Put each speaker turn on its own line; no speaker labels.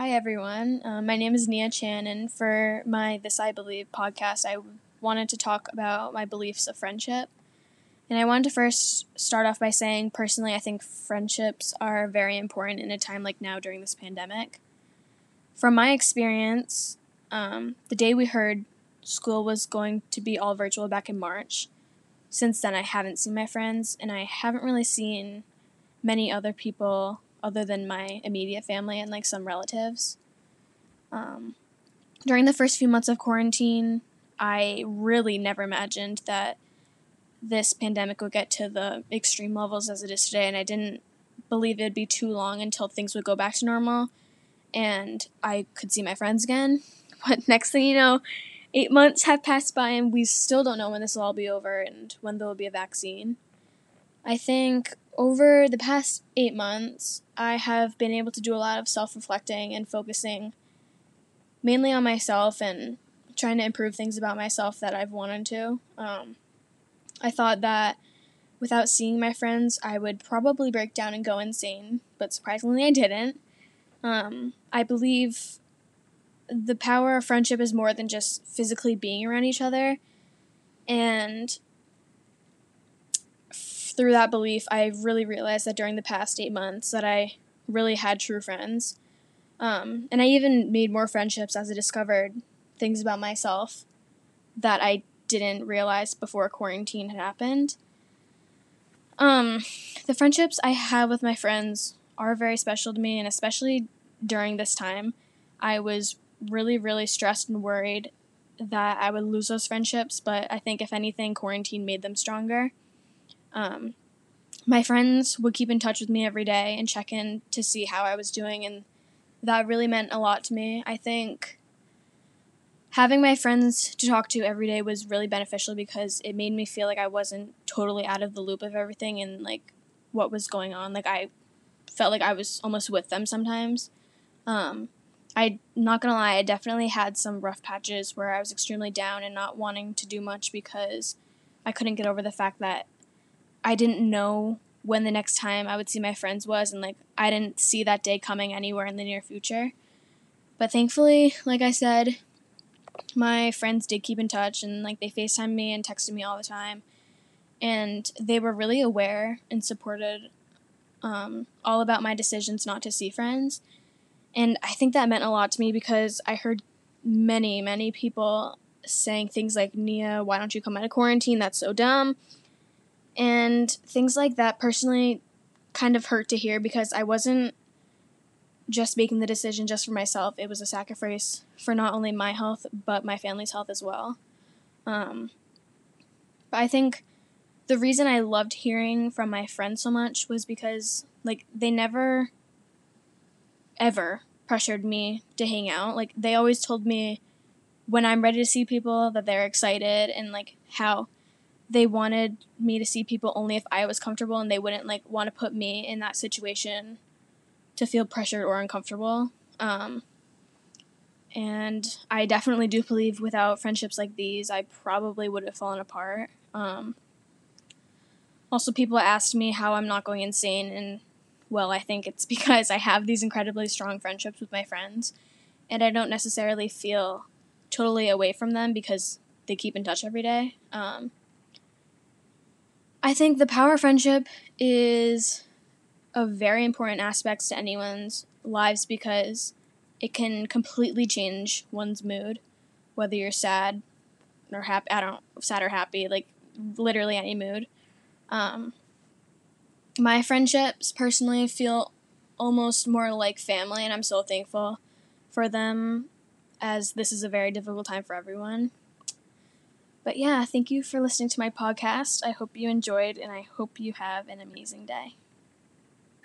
Hi, everyone. Uh, my name is Nia Chan, and for my This I Believe podcast, I wanted to talk about my beliefs of friendship. And I wanted to first start off by saying, personally, I think friendships are very important in a time like now during this pandemic. From my experience, um, the day we heard school was going to be all virtual back in March, since then I haven't seen my friends, and I haven't really seen many other people other than my immediate family and like some relatives. Um, during the first few months of quarantine, I really never imagined that this pandemic would get to the extreme levels as it is today, and I didn't believe it'd be too long until things would go back to normal and I could see my friends again. But next thing you know, eight months have passed by, and we still don't know when this will all be over and when there will be a vaccine. I think over the past eight months, I have been able to do a lot of self reflecting and focusing mainly on myself and trying to improve things about myself that I've wanted to. Um, I thought that without seeing my friends, I would probably break down and go insane, but surprisingly, I didn't. Um, I believe the power of friendship is more than just physically being around each other. And through that belief, I really realized that during the past eight months that I really had true friends. Um, and I even made more friendships as I discovered things about myself that I didn't realize before quarantine had happened. Um, the friendships I have with my friends are very special to me, and especially during this time, I was really, really stressed and worried that I would lose those friendships. But I think, if anything, quarantine made them stronger. Um, my friends would keep in touch with me every day and check in to see how I was doing, and that really meant a lot to me. I think having my friends to talk to every day was really beneficial because it made me feel like I wasn't totally out of the loop of everything and like what was going on. Like I felt like I was almost with them sometimes. Um, I not gonna lie, I definitely had some rough patches where I was extremely down and not wanting to do much because I couldn't get over the fact that I didn't know when the next time I would see my friends was, and like I didn't see that day coming anywhere in the near future. But thankfully, like I said, my friends did keep in touch and like they FaceTime me and texted me all the time. And they were really aware and supported um, all about my decisions not to see friends. And I think that meant a lot to me because I heard many, many people saying things like, Nia, why don't you come out of quarantine? That's so dumb. And things like that personally kind of hurt to hear because I wasn't just making the decision just for myself. It was a sacrifice for not only my health, but my family's health as well. Um, but I think the reason I loved hearing from my friends so much was because, like, they never, ever pressured me to hang out. Like, they always told me when I'm ready to see people that they're excited and, like, how they wanted me to see people only if I was comfortable and they wouldn't, like, want to put me in that situation to feel pressured or uncomfortable. Um, and I definitely do believe without friendships like these, I probably would have fallen apart. Um, also, people asked me how I'm not going insane, and well, I think it's because I have these incredibly strong friendships with my friends, and I don't necessarily feel totally away from them because they keep in touch every day. Um, I think the power of friendship is a very important aspects to anyone's lives because it can completely change one's mood, whether you're sad or happy. I don't sad or happy, like literally any mood. Um, my friendships personally feel almost more like family, and I'm so thankful for them as this is a very difficult time for everyone. But yeah, thank you for listening to my podcast. I hope you enjoyed, and I hope you have an amazing day.